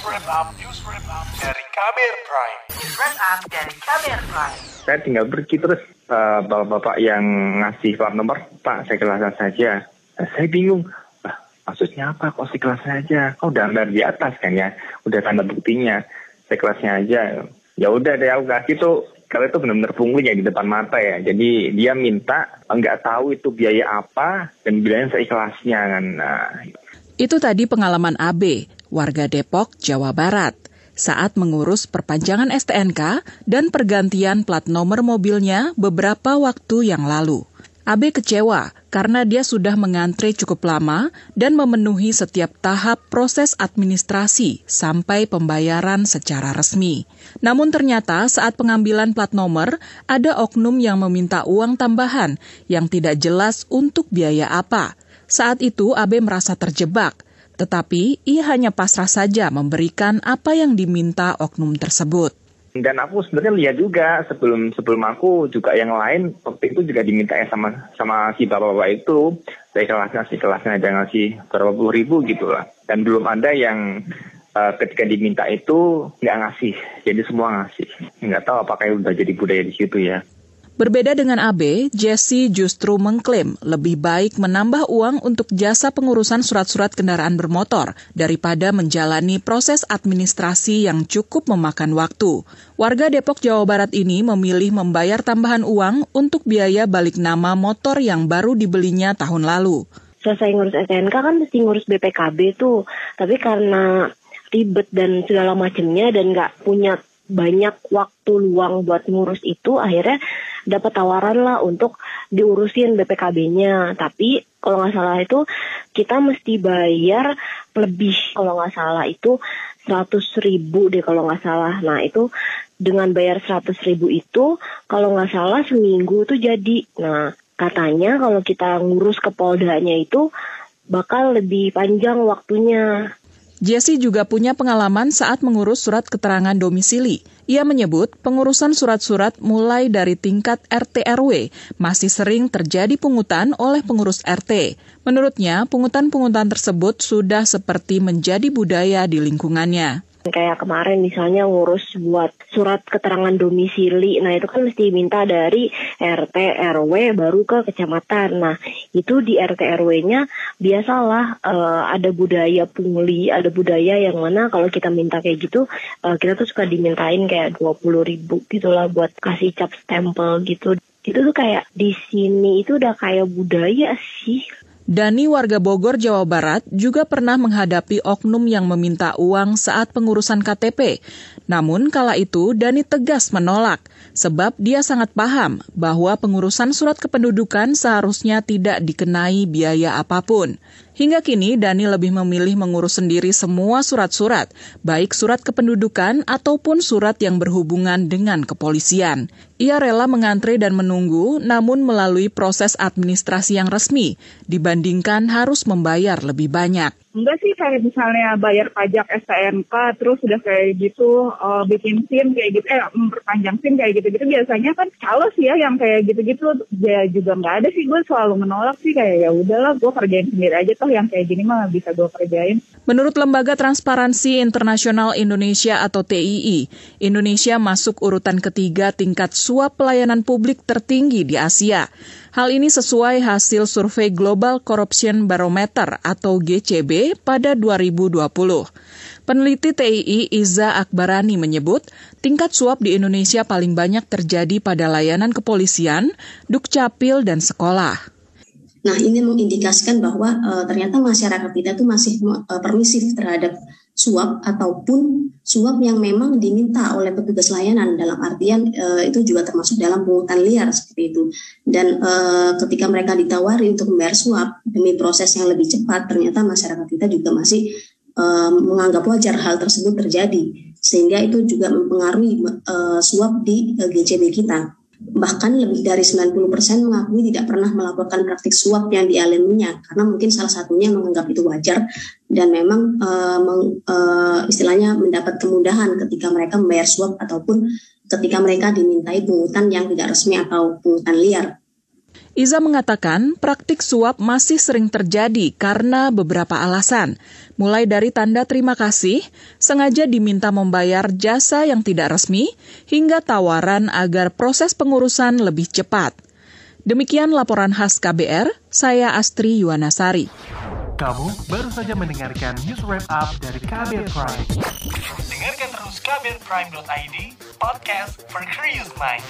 up, news wrap up dari Kamer Prime. News up dari Kamer Prime. Saya tinggal pergi terus uh, bapak-bapak yang ngasih plat nomor, Pak saya kelasan saja. Nah, saya bingung, ah, maksudnya apa kok saya kelas saja? Oh gambar di atas kan ya, udah tanda buktinya. Saya kelasnya aja. Ya udah deh aku kasih tuh kalau itu benar-benar punggungnya di depan mata ya. Jadi dia minta nggak tahu itu biaya apa dan bilangnya seikhlasnya kan. Nah, itu tadi pengalaman AB, warga Depok, Jawa Barat, saat mengurus perpanjangan STNK dan pergantian plat nomor mobilnya beberapa waktu yang lalu. AB kecewa karena dia sudah mengantre cukup lama dan memenuhi setiap tahap proses administrasi sampai pembayaran secara resmi. Namun ternyata saat pengambilan plat nomor, ada oknum yang meminta uang tambahan yang tidak jelas untuk biaya apa. Saat itu Abe merasa terjebak, tetapi ia hanya pasrah saja memberikan apa yang diminta oknum tersebut. Dan aku sebenarnya lihat juga sebelum sebelum aku juga yang lain waktu itu juga diminta ya sama sama si bapak-bapak itu dari kelasnya si kelasnya ada ngasih berapa puluh ribu gitu lah. Dan belum ada yang uh, ketika diminta itu nggak ngasih, jadi semua ngasih. Nggak tahu apakah udah jadi budaya di situ ya. Berbeda dengan AB, Jesse justru mengklaim lebih baik menambah uang untuk jasa pengurusan surat-surat kendaraan bermotor daripada menjalani proses administrasi yang cukup memakan waktu. Warga Depok, Jawa Barat ini memilih membayar tambahan uang untuk biaya balik nama motor yang baru dibelinya tahun lalu. Selesai ngurus SNK kan mesti ngurus BPKB tuh, tapi karena ribet dan segala macamnya dan nggak punya banyak waktu luang buat ngurus itu akhirnya dapat tawaran lah untuk diurusin BPKB-nya tapi kalau nggak salah itu kita mesti bayar lebih. Kalau nggak salah itu 100 ribu deh kalau nggak salah. Nah itu dengan bayar 100 ribu itu kalau nggak salah seminggu tuh jadi. Nah katanya kalau kita ngurus ke poldanya itu bakal lebih panjang waktunya. Jesse juga punya pengalaman saat mengurus surat keterangan domisili. Ia menyebut pengurusan surat-surat mulai dari tingkat RT RW masih sering terjadi pungutan oleh pengurus RT. Menurutnya, pungutan-pungutan tersebut sudah seperti menjadi budaya di lingkungannya. Kayak kemarin misalnya ngurus buat surat keterangan domisili, nah itu kan mesti minta dari RT RW baru ke kecamatan. Nah itu di RT RW-nya biasalah uh, ada budaya pungli, ada budaya yang mana kalau kita minta kayak gitu, uh, kita tuh suka dimintain kayak dua puluh ribu gitulah buat kasih cap stempel gitu. Itu tuh kayak di sini itu udah kayak budaya sih. Dani warga Bogor, Jawa Barat juga pernah menghadapi oknum yang meminta uang saat pengurusan KTP. Namun kala itu Dani tegas menolak sebab dia sangat paham bahwa pengurusan surat kependudukan seharusnya tidak dikenai biaya apa pun. Hingga kini Dani lebih memilih mengurus sendiri semua surat-surat, baik surat kependudukan ataupun surat yang berhubungan dengan kepolisian. Ia rela mengantre dan menunggu, namun melalui proses administrasi yang resmi, dibandingkan harus membayar lebih banyak. Enggak sih kayak misalnya bayar pajak STNK terus sudah kayak gitu uh, bikin SIM kayak gitu eh memperpanjang SIM kayak gitu-gitu biasanya kan cales ya yang kayak gitu-gitu ya juga nggak ada sih gue selalu menolak sih kayak ya udahlah gue kerjain sendiri aja toh yang kayak gini mah bisa gue kerjain. Menurut Lembaga Transparansi Internasional Indonesia atau TII, Indonesia masuk urutan ketiga tingkat suap pelayanan publik tertinggi di Asia. Hal ini sesuai hasil survei Global Corruption Barometer atau GCB pada 2020. Peneliti TII Iza Akbarani menyebut, tingkat suap di Indonesia paling banyak terjadi pada layanan kepolisian, dukcapil, dan sekolah. Nah, ini mengindikasikan bahwa uh, ternyata masyarakat kita itu masih uh, permisif terhadap suap ataupun suap yang memang diminta oleh petugas layanan dalam artian uh, itu juga termasuk dalam pungutan liar seperti itu. Dan uh, ketika mereka ditawari untuk membayar suap demi proses yang lebih cepat, ternyata masyarakat kita juga masih uh, menganggap wajar hal tersebut terjadi sehingga itu juga mempengaruhi uh, suap di uh, GCB kita. Bahkan lebih dari 90% mengakui tidak pernah melaporkan praktik suap yang dialaminya karena mungkin salah satunya menganggap itu wajar dan memang uh, meng, uh, istilahnya mendapat kemudahan ketika mereka membayar suap ataupun ketika mereka dimintai pungutan yang tidak resmi atau pungutan liar. Iza mengatakan praktik suap masih sering terjadi karena beberapa alasan, mulai dari tanda terima kasih, sengaja diminta membayar jasa yang tidak resmi, hingga tawaran agar proses pengurusan lebih cepat. Demikian laporan khas KBR, saya Astri Yuwanasari. Kamu baru saja mendengarkan news wrap up dari KBR Prime. Dengarkan terus kbrprime.id, podcast for curious mind.